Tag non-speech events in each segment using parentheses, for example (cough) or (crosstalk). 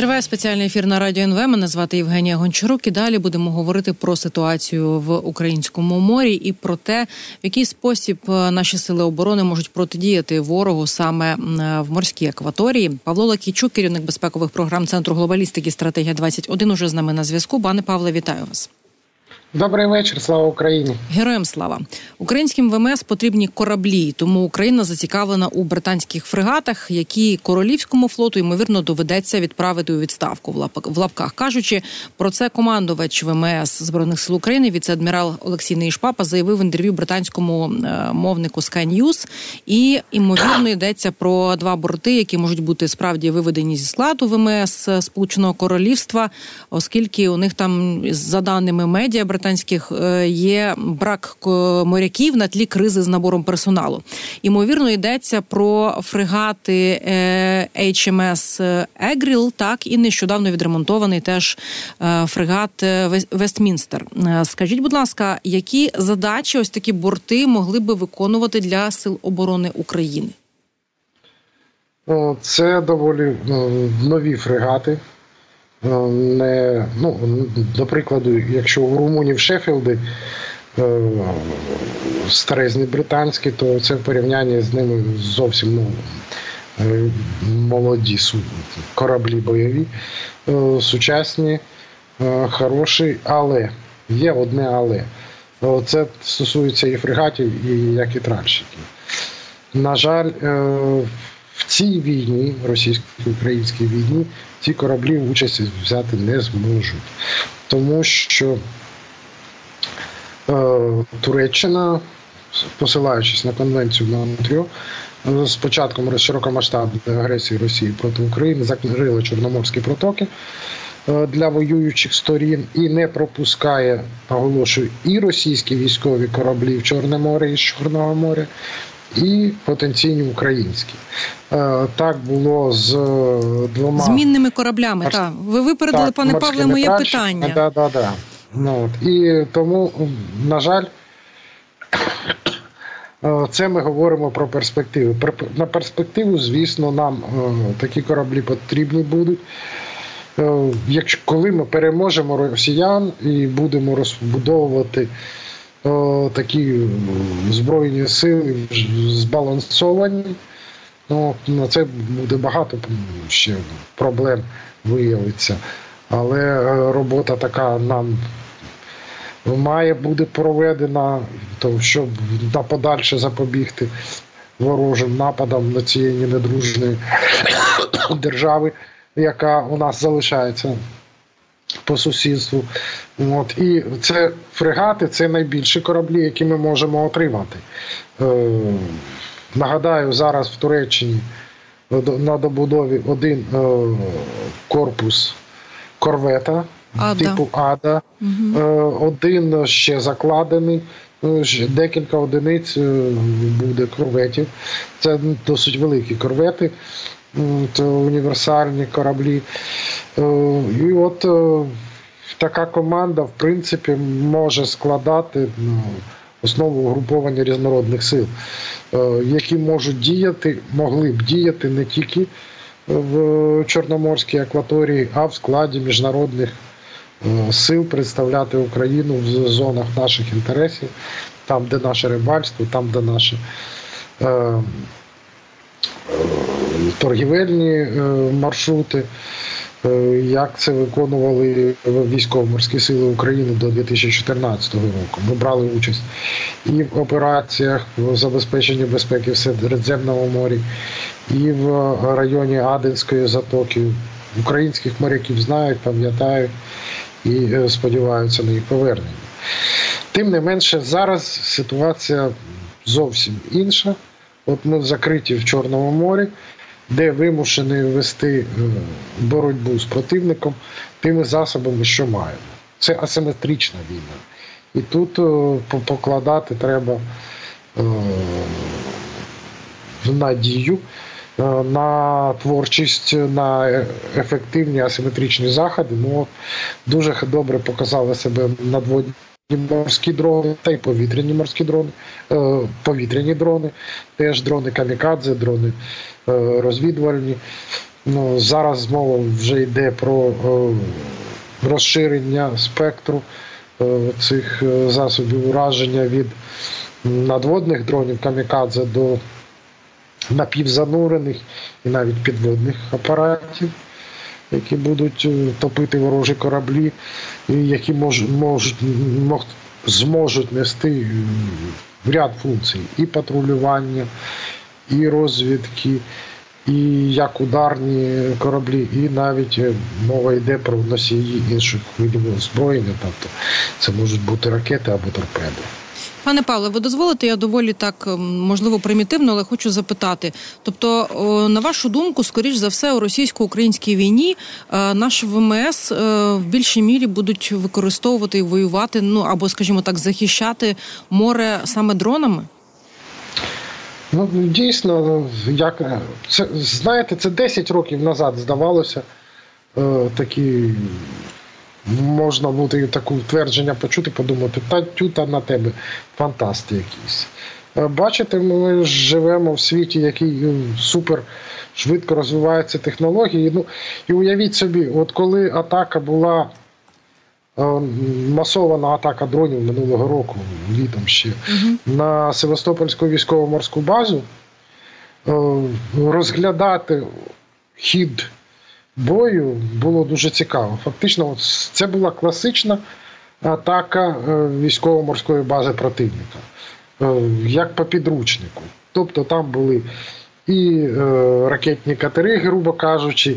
Триває спеціальний ефір на радіо НВ. Мене звати Євгенія Гончарук. І далі будемо говорити про ситуацію в українському морі і про те, в який спосіб е, наші сили оборони можуть протидіяти ворогу саме в морській акваторії. Павло Лакійчук, керівник безпекових програм центру глобалістики, стратегія 21 уже з нами на зв'язку. Пане Павле, вітаю вас. Добрий вечір, слава Україні, героям слава українським ВМС потрібні кораблі. Тому Україна зацікавлена у британських фрегатах, які королівському флоту ймовірно доведеться відправити у відставку. В лапках кажучи про це командувач ВМС збройних сил України, віце-адмірал Олексій Нейшпапа заявив в інтерв'ю британському е, мовнику Sky News. і ймовірно йдеться про два борти, які можуть бути справді виведені зі складу ВМС Сполученого Королівства, оскільки у них там за даними медіа британських е, є брак моряків на тлі кризи з набором персоналу. Ймовірно, йдеться про фрегати е, HMS Егріл, так і нещодавно відремонтований теж е, фрегат Вестмінстер. Скажіть, будь ласка, які задачі ось такі борти могли би виконувати для сил оборони України? Це доволі нові фрегати. Е, не, ну, до прикладу, якщо у Румунії в Шеффілді е, старезні британські, то це в порівнянні з ними зовсім ну, е, молоді кораблі бойові, сучасні, хороші, але є одне але. Це стосується і фрегатів, і як і тральщиків. На жаль, в цій війні, російсько-українській війні, ці кораблі участь взяти не зможуть, тому що е, Туреччина, посилаючись на конвенцію Монтріо, з початком широкомасштабної агресії Росії проти України закрили Чорноморські протоки е, для воюючих сторін і не пропускає, наголошую, і російські військові кораблі в Чорне море і Чорного моря, і потенційні українські. Е, так було з е, двома змінними кораблями. Марш... Так. ви випередили, так, пане Павле, моє краще. питання. Да, да, да. Ну, от. І тому, на жаль, е, це ми говоримо про перспективи. На перспективу, звісно, нам такі кораблі потрібні будуть. Якщо коли ми переможемо росіян і будемо розбудовувати такі збройні сили збалансовані. Ну, На це буде багато ще проблем виявиться. Але е, робота така нам має бути проведена, то щоб на подальше запобігти ворожим нападам на цієї недружної (coughs) держави, яка у нас залишається по сусідству. От. І це фрегати це найбільші кораблі, які ми можемо отримати. Е, Нагадаю, зараз в Туреччині на добудові один е, корпус корвета Ада. типу Ада, угу. один ще закладений. Декілька одиниць буде корветів. Це досить великі корвети універсальні кораблі. Е, і от е, така команда, в принципі, може складати ну, основу угруповання різнородних сил, е, які можуть діяти, могли б діяти не тільки в Чорноморській акваторії, а в складі міжнародних сил представляти Україну в зонах наших інтересів, там, де наше рибальство, там, де наші торгівельні е, маршрути. Е, як це виконували військово-морські сили України до 2014 року? Ми брали участь і в операціях в забезпеченні безпеки в Середземному морі, і в районі Аденської затоки. Українських моряків знають, пам'ятають і е, сподіваються на їх повернення. Тим не менше, зараз ситуація зовсім інша. От ми закриті в Чорному морі, де вимушені вести е, боротьбу з противником тими засобами, що маємо. Це асиметрична війна. І тут е, покладати треба е, надію на творчість, на ефективні асиметричні заходи. Ну, Дуже добре показали себе надводні морські дрони, та й повітряні морські дрони, повітряні дрони, теж дрони камікадзе, дрони розвідувальні. Ну, Зараз мова вже йде про розширення спектру цих засобів ураження від надводних дронів камікадзе до напівзанурених і навіть підводних апаратів, які будуть топити ворожі кораблі, які мож, мож, мож, зможуть нести ряд функцій і патрулювання, і розвідки, і як ударні кораблі, і навіть е, мова йде про носії інших видів озброєння, тобто це можуть бути ракети або торпеди. Пане Павле, ви дозволите, я доволі так можливо примітивно, але хочу запитати. Тобто, на вашу думку, скоріш за все, у російсько-українській війні е, наш ВМС е, в більшій мірі будуть використовувати і воювати, ну або, скажімо так, захищати море саме дронами. Ну, дійсно, як це знаєте, це 10 років назад здавалося е, такі. Можна бути таке твердження почути, подумати, та тюта на тебе фантасти якісь. Е, бачите, ми живемо в світі, який е, супер швидко розвиваються технології. Ну, І уявіть собі, от коли атака була масована атака дронів минулого року, літом ще, угу. на Севастопольську військово-морську базу, е, розглядати хід бою було дуже цікаво. Фактично, це була класична атака е, військово-морської бази противника, е, як по підручнику. Тобто там були і ракетні катери, грубо кажучи,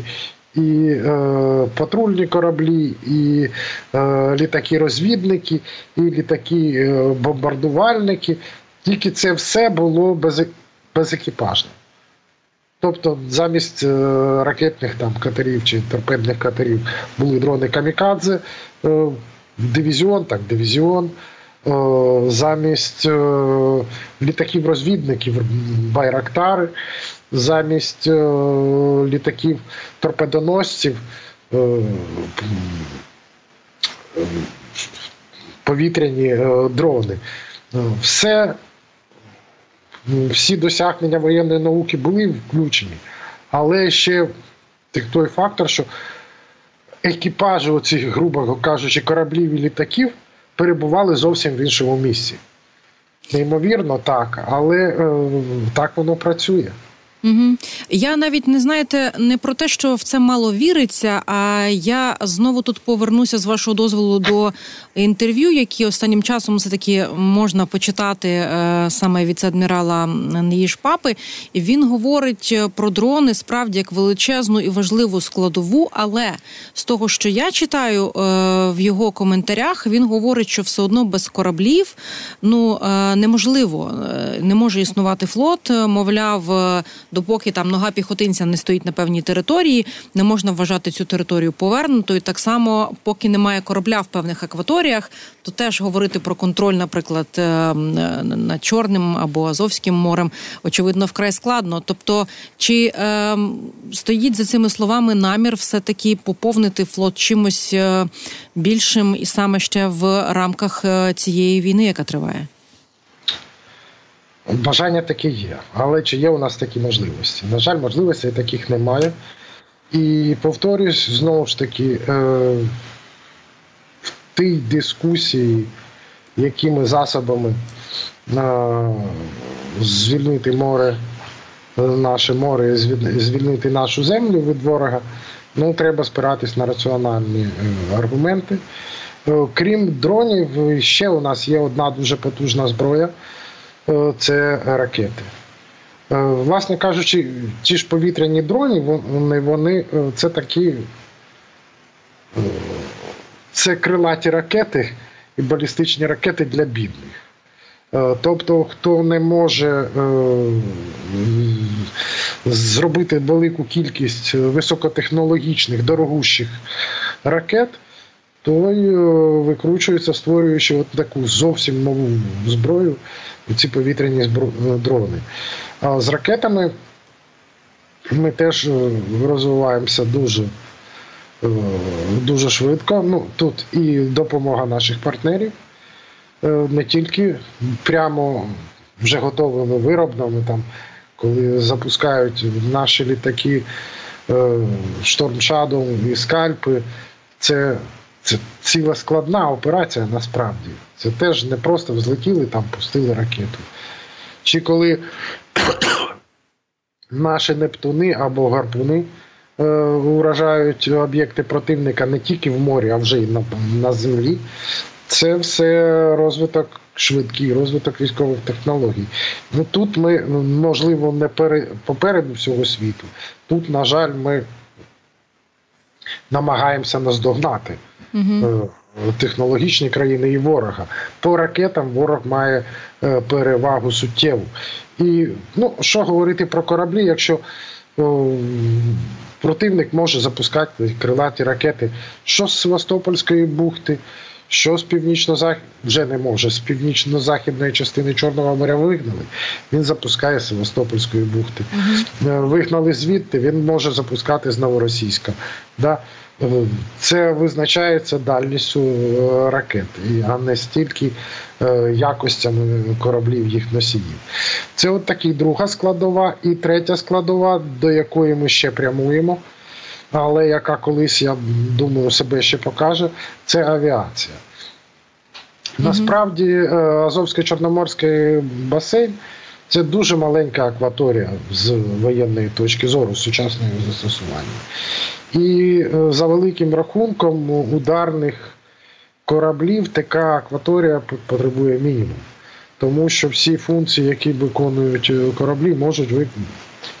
і е, патрульні кораблі, і е, літаки-розвідники, і літаки-бомбардувальники. Тільки це все було без, безекіпажне. Тобто замість е, ракетних там катерів чи торпедних катерів були дрони Камікадзе, е, дивізіон, так, дивізіон. Е, замість літаків-розвідників Байрактари, замість літаків торпедоносців, повітряні дрони. Все, Всі досягнення воєнної науки були включені, але ще той фактор, що екіпажі оцих, грубо кажучи, кораблів і літаків перебували зовсім в іншому місці. Неймовірно, так, але е, так воно працює. Угу. Я навіть не знаєте не про те, що в це мало віриться. А я знову тут повернуся з вашого дозволу до інтерв'ю, які останнім часом все таки можна почитати е, саме віце-адмірала Неїж Папи. Він говорить про дрони справді як величезну і важливу складову. Але з того, що я читаю е, в його коментарях, він говорить, що все одно без кораблів ну е, неможливо е, не може існувати флот, мовляв допоки там нога піхотинця не стоїть на певній території, не можна вважати цю територію повернутою. Так само, поки немає корабля в певних акваторіях, то теж говорити про контроль, наприклад, е, над Чорним або Азовським морем, очевидно, вкрай складно. Тобто, чи е, стоїть за цими словами намір все таки поповнити флот чимось е, більшим, і саме ще в рамках е, цієї війни, яка триває? Бажання таке є, але чи є у нас такі можливості? На жаль, можливостей таких немає. І повторюсь, знову ж таки, е, в тій дискусії, якими засобами звільнити море, наше море, звільнити нашу землю від ворога, ну треба спиратись на раціональні е, аргументи. Е, крім дронів, ще у нас є одна дуже потужна зброя. Е, це ракети. Е, власне кажучи, ті ж повітряні дрони, вони, вони е, це такі це крилаті ракети і балістичні ракети для бідних. Тобто, хто не може зробити велику кількість високотехнологічних, дорогущих ракет, той викручується, створюючи от таку зовсім нову зброю ці повітряні дрони. А з ракетами ми теж е, розвиваємося дуже е, дуже швидко. Ну, Тут і допомога наших партнерів, е, не тільки прямо вже готовими виробами, там, коли запускають наші літаки Шторм Shadow і скальпи. Це це ціла складна операція насправді. Це теж не просто взлетіли там, пустили ракету. Чи коли (clears throat) наші Нептуни або гарпуни е, уражають об'єкти противника не тільки в морі, а вже й на, на землі, це все розвиток швидкий, розвиток військових технологій. Ну Тут ми, можливо, не пере, попереду всього світу. Тут, на жаль, ми намагаємося наздогнати. Угу. Технологічні країни і ворога. По ракетам ворог має е, перевагу суттєву. І ну, що говорити про кораблі, якщо о, противник може запускати крилаті ракети, що з Севастопольської бухти, що з північно захід вже не може. З північно-західної частини Чорного моря вигнали. Він запускає з Севастопольської бухти. Угу. Вигнали звідти, він може запускати з Новоросійська. Да? Е, це визначається дальністю е, ракет, а не стільки якостями кораблів їх носіїв. Це от такі друга складова і третя складова, до якої ми ще прямуємо але яка колись, я думаю, себе ще покаже, це авіація. Насправді, е, Азовсько-Чорноморський басейн це дуже маленька акваторія з воєнної точки зору, з сучасного застосування. І е, за великим рахунком ударних кораблів така акваторія потребує мінімум. Тому що всі функції, які виконують е, кораблі, можуть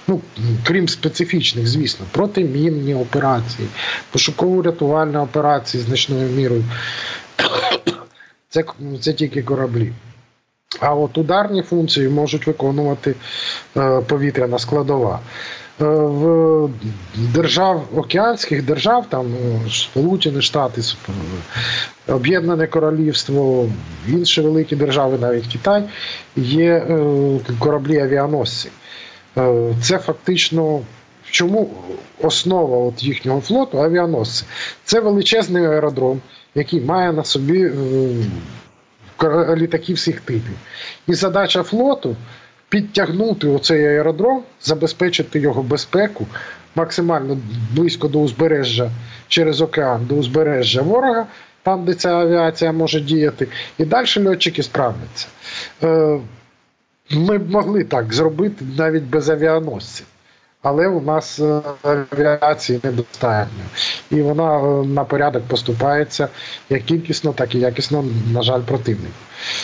ну, крім специфічних, звісно, протимінні операції, пошуково-рятувальні операції значною мірою. (coughs) Це, Це тільки кораблі. А от ударні функції можуть виконувати е, повітряна складова. Е, в держав океанських держав, там е, Сполучені Штати, Об'єднане Королівство, інші великі держави, навіть Китай, є е, кораблі авіаносці. Це фактично в чому основа от їхнього флоту авіаносці. Це величезний аеродром, який має на собі літаків всіх типів. І задача флоту підтягнути оцей аеродром, забезпечити його безпеку максимально близько до узбережжя через океан, до узбережжя ворога. Там, де ця авіація може діяти, і далі льотчики справляться. Е, ми б могли так зробити навіть без авіаносців. Але у нас е, авіації недостатньо. І вона е, на порядок поступається як кількісно, так і якісно, на жаль, противник.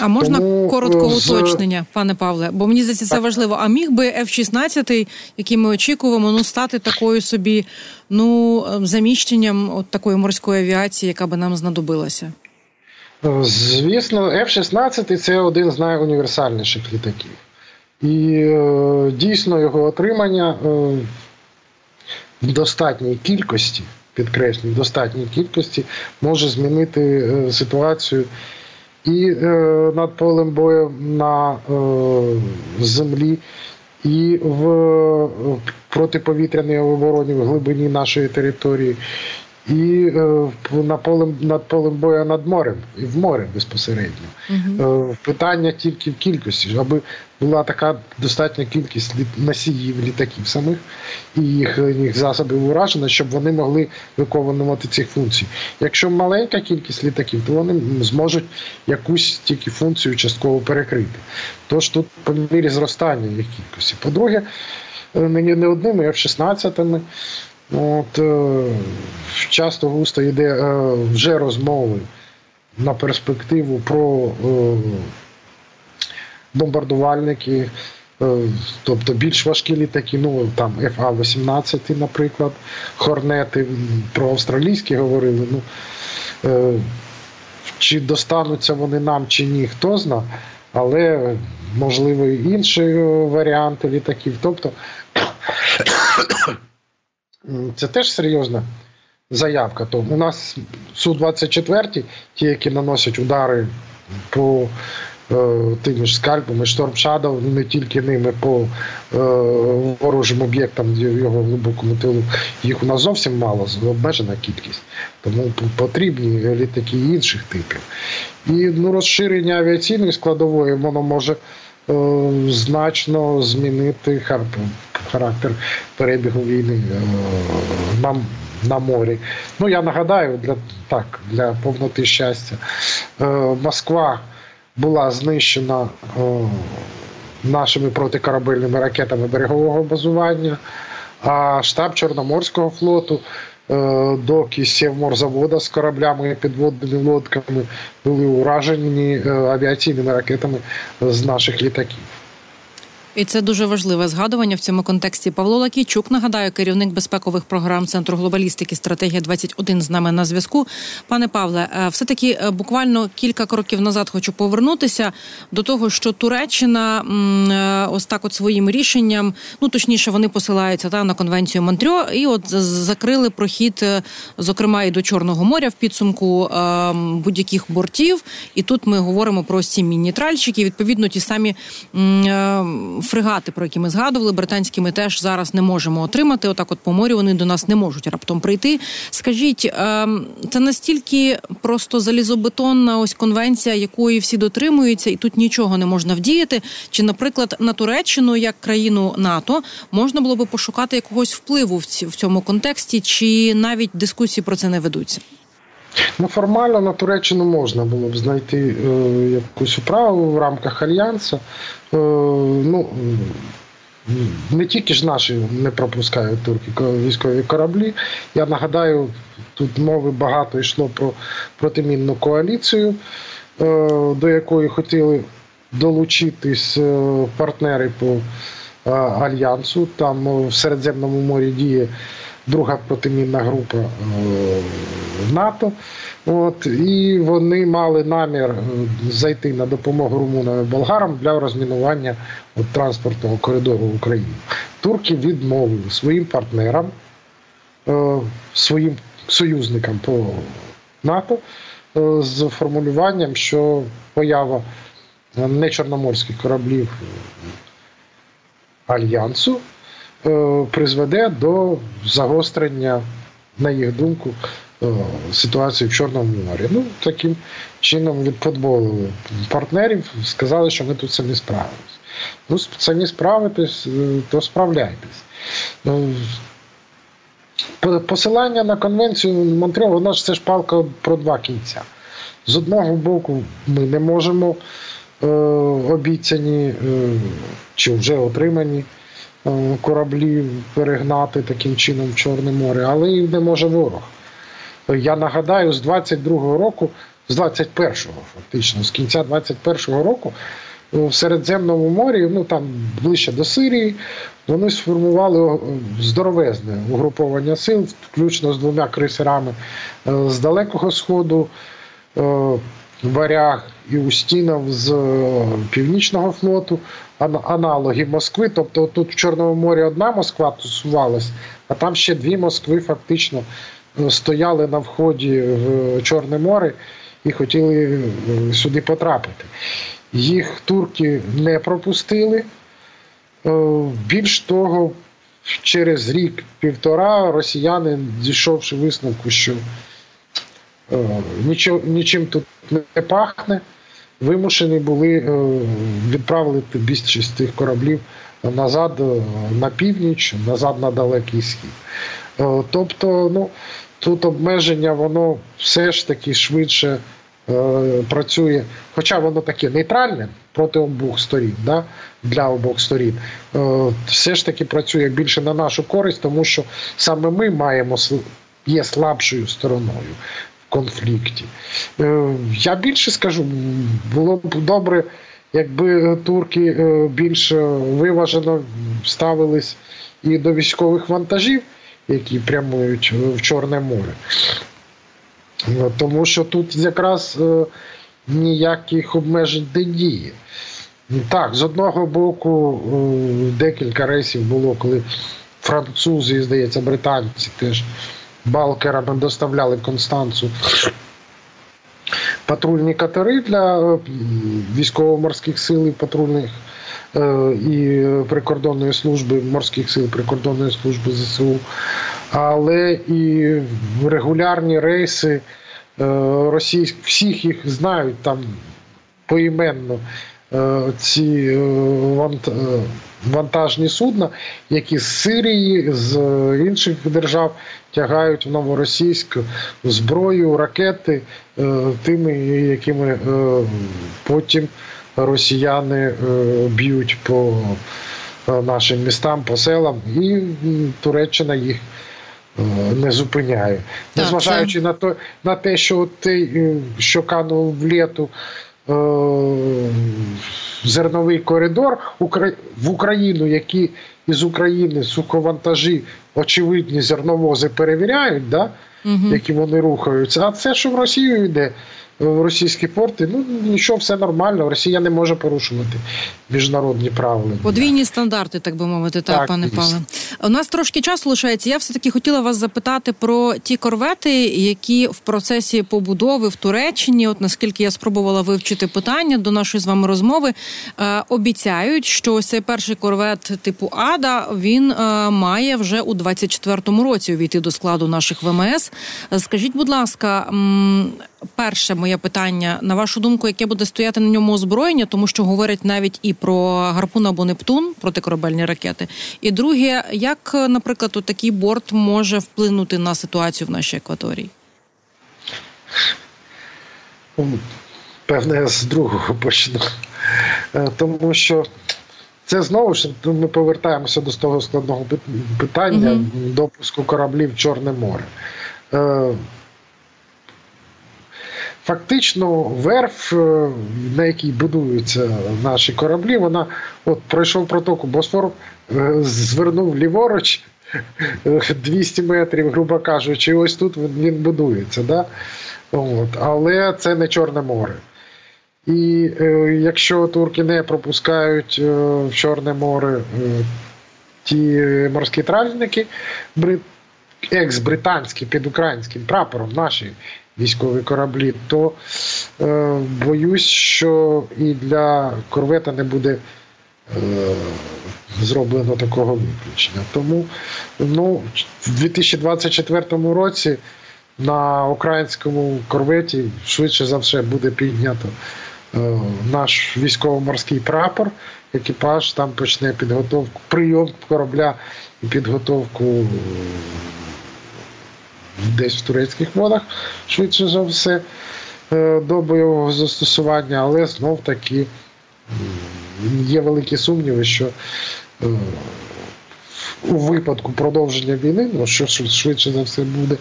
А можна Тому коротко з... уточнення, пане Павле? Бо мені здається, це важливо. А міг би F-16, який ми очікуємо, ну стати такою собі ну заміщенням от такої морської авіації, яка би нам знадобилася? Звісно, F-16 це один з найуніверсальніших літаків. І е, дійсно його отримання е, в достатній кількості, підкреслюю, в достатній кількості може змінити е, ситуацію і над полем бою на землі, і в протиповітряній обороні в глибині нашої території і е, на полем над полем боя над морем і в море безпосередньо. Угу. Питання тільки в кількості, аби була така достатня кількість носіїв літаків самих і їх, їх засобів ураження, щоб вони могли виконувати ці функції. Якщо маленька кількість літаків, то вони зможуть якусь тільки функцію частково перекрити. Тож тут по мірі зростання їх кількості. По-друге, е, не одними а F-16. От, е, Часто густо йде е, вже розмови на перспективу про е, бомбардувальники, тобто більш важкі літаки, ну там ФА-18, наприклад, Хорнети, про австралійські говорили. Ну, Чи достануться вони нам, чи ні, хто зна, але можливо і інші варіанти літаків. Тобто це теж серйозна заявка. То у нас Су-24, ті, які наносять удари по е, тими ж скальпами, Шторм Shadow, не тільки ними по е, ворожим об'єктам в його глибокому тилу, їх у нас зовсім мало, обмежена кількість. Тому потрібні літаки інших типів. І ну, розширення авіаційної складової воно може значно змінити характер перебігу війни нам на морі. Ну я нагадаю, для так, для повноти щастя, Москва була знищена нашими протикорабельними ракетами берегового базування, а штаб Чорноморського флоту. Е, доки Сєвморзавода з кораблями підводними лодками були уражені е, авіаційними ракетами з наших літаків. І це дуже важливе згадування в цьому контексті. Павло Лакійчук нагадаю, керівник безпекових програм Центру глобалістики стратегія 21 з нами на зв'язку. Пане Павле, е, все таки е, буквально кілька кроків назад хочу повернутися до того, що Туреччина е, ось так, от своїм рішенням, ну точніше, вони посилаються та на конвенцію Монтрьо, і от закрили прохід, зокрема і до Чорного моря в підсумку будь-яких бортів. І тут ми говоримо про сім'ї тральщики. Відповідно, ті самі фрегати, про які ми згадували, британські ми теж зараз не можемо отримати. Отак, от по морю вони до нас не можуть раптом прийти. Скажіть, ем, це настільки просто залізобетонна ось конвенція, якої всі дотримуються, і тут нічого не можна вдіяти. Чи, наприклад, на Туреччину як країну НАТО можна було би пошукати якогось впливу в цьому контексті, чи навіть дискусії про це не ведуться? Ну, формально на Туреччину можна було б знайти е, якусь управу в рамках альянсу. Е, ну, не тільки ж наші не пропускають турки військові кораблі. Я нагадаю, тут мови багато йшло про протимінну коаліцію, е, до якої хотіли долучитись е, партнери по е, альянсу. Там в Середземному морі діє друга протимінна група е, НАТО. От, І вони мали намір е, зайти на допомогу румунам і болгарам для розмінування от, транспортного коридору в Україні. Турки відмовили своїм партнерам, е, своїм союзникам по НАТО з формулюванням, що поява нечорноморських кораблів альянсу. Е, призведе до загострення, на їх думку, е, ситуації в Чорному морі. Ну, таким чином відфутболили партнерів, сказали, що ми тут самі справимось. Ну, самі справитесь, е, то справляйтесь. Ну, посилання на конвенцію Монтрео, вона ж це ж палка про два кінця. З одного боку, ми не можемо е, обіцяні е, чи вже отримані Е, кораблі перегнати таким чином в Чорне море, але і не може ворог. Я нагадаю, з 22-го року, з 21-го, фактично, з кінця 21-го року в Середземному морі, ну там ближче до Сирії, вони сформували здоровезне угруповання сил, включно з двома крейсерами е, з Далекого Сходу. Е, Варяг і Устінов з Північного флоту, аналоги Москви. Тобто тут в Чорному морі одна Москва тусувалась, а там ще дві Москви фактично е, стояли на вході в Чорне море і хотіли е, сюди потрапити. Їх турки не пропустили. Е, більш того, через рік-півтора росіяни, дійшовши висновку, що нічим тут не пахне вимушені були е, відправити більшість тих кораблів назад е, на північ, назад на далекий схід. Е, тобто, ну тут обмеження, воно все ж таки швидше працює, хоча воно таке нейтральне проти обох сторін, да, для обох сторін, все ж таки працює більше на нашу користь, тому що саме ми маємо є слабшою стороною конфлікті. Е, я більше скажу, було б добре, якби турки е, більш виважено ставились і до військових вантажів, які прямують в Чорне море. Е, тому що тут якраз ніяких обмежень не діє. Так, з одного боку, декілька рейсів було, коли французи, здається, британці теж балкерами доставляли в Констанцу патрульні катери для е, військово-морських сил і патрульних е, і прикордонної служби морських сил прикордонної служби ЗСУ, але і регулярні рейси е, російських всіх їх знають там поіменно. ці вантажні судна, які з Сирії, з інших держав тягають в новоросійськ зброю, ракети тими, якими потім росіяни б'ють по нашим містам, по селам, і Туреччина їх не зупиняє. Незважаючи на то, на те, що той, що канув в літу е, зерновий коридор в Україну, які із України суховантажі, очевидні зерновози перевіряють, да, угу. які вони рухаються. А це, що в Росію йде, в російські порти. Ну нічого, все нормально. Росія не може порушувати міжнародні правила. Подвійні стандарти, так би мовити, так, так пане Павле. У нас трошки часу лишається. Я все таки хотіла вас запитати про ті корвети, які в процесі побудови в Туреччині, от наскільки я спробувала вивчити питання до нашої з вами розмови, е, обіцяють, що ось цей перший корвет типу Ада він е, має вже у 24-му році увійти до складу наших ВМС. Скажіть, будь ласка, перше моє питання на вашу думку, яке буде стояти на ньому озброєння, тому що говорять навіть і про гарпун або Нептун протикорабельні ракети. І друге, як, наприклад, такий борт може вплинути на ситуацію в нашій екваторії? Певне, з другого почну. Е, тому що це знову ж ми повертаємося до того складного питання угу. допуску кораблів в Чорне море. Е, Фактично, верф, е, на якій будуються наші кораблі, вона от пройшов протоку Босфор, е, звернув ліворуч 200 метрів, грубо кажучи, ось тут він будується. Да? От. Але це не Чорне море. І е, якщо турки не пропускають е, в Чорне море е, ті морські травники, екс-британські під українським прапором наші військові кораблі, то е, боюсь, що і для корвета не буде е, зроблено такого виключення. Тому ну, в 2024 році на українському корветі швидше за все буде піднято е, наш військово-морський прапор. Екіпаж там почне підготовку, прийом корабля і підготовку десь в турецьких водах, швидше за все, е, до бойового застосування, але знов таки є великі сумніви, що е, у випадку продовження війни, ну що швидше за все буде,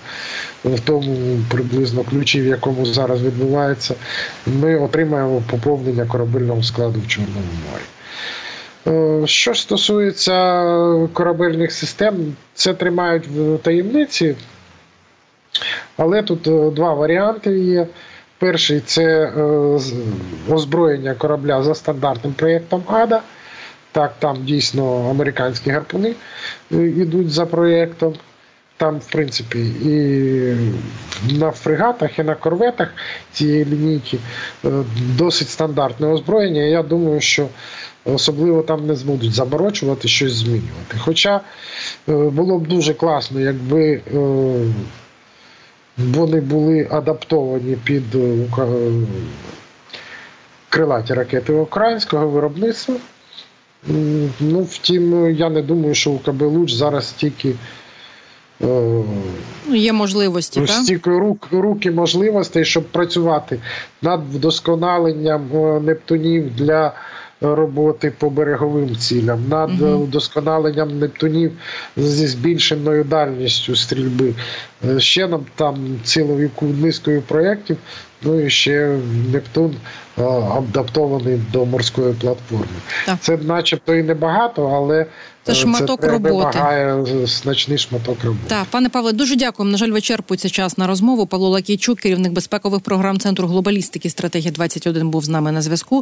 в тому приблизно ключі, в якому зараз відбувається, ми отримаємо поповнення корабельного складу в Чорному морі. Е, що стосується корабельних систем, це тримають в таємниці. Але тут е, два варіанти є. Перший це е, озброєння корабля за стандартним проєктом Ада. Так, там дійсно американські гарпуни йдуть е, за проєктом. Там, в принципі, і на фрегатах, і на корветах цієї лінійки досить стандартне озброєння. Я думаю, що особливо там не зможуть заморочувати щось змінювати. Хоча було б дуже класно, якби вони були адаптовані під е, крилаті ракети українського виробництва. Ну, Втім, я не думаю, що у КБ «Луч» зараз стільки е, ну, Є можливості, стільки рук, руки можливостей, щоб працювати над вдосконаленням е, Нептунів для роботи по береговим цілям, над угу. удосконаленням Нептунів зі збільшеною дальністю стрільби. Е, ще нам там цілою низкою проєктів, ну і ще Нептун адаптований до морської платформи. Так. Це начебто і небагато, але. Це шматок це роботи. значний шматок роботи. Так, пане Павле, дуже дякуємо. На жаль, вичерпується час на розмову. Павло Лакійчук, керівник безпекових програм Центру глобалістики стратегія 21 був з нами на зв'язку.